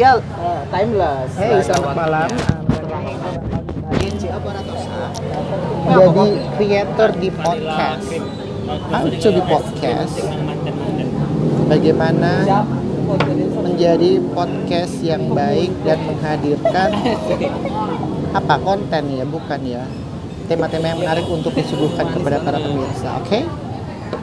Ya, uh, timeless. Hey, selamat malam. Ya. Jadi creator di podcast. How di podcast? Bagaimana menjadi podcast yang baik dan menghadirkan apa konten ya, bukan ya tema-tema yang menarik untuk disuguhkan kepada para pemirsa. Oke? Okay?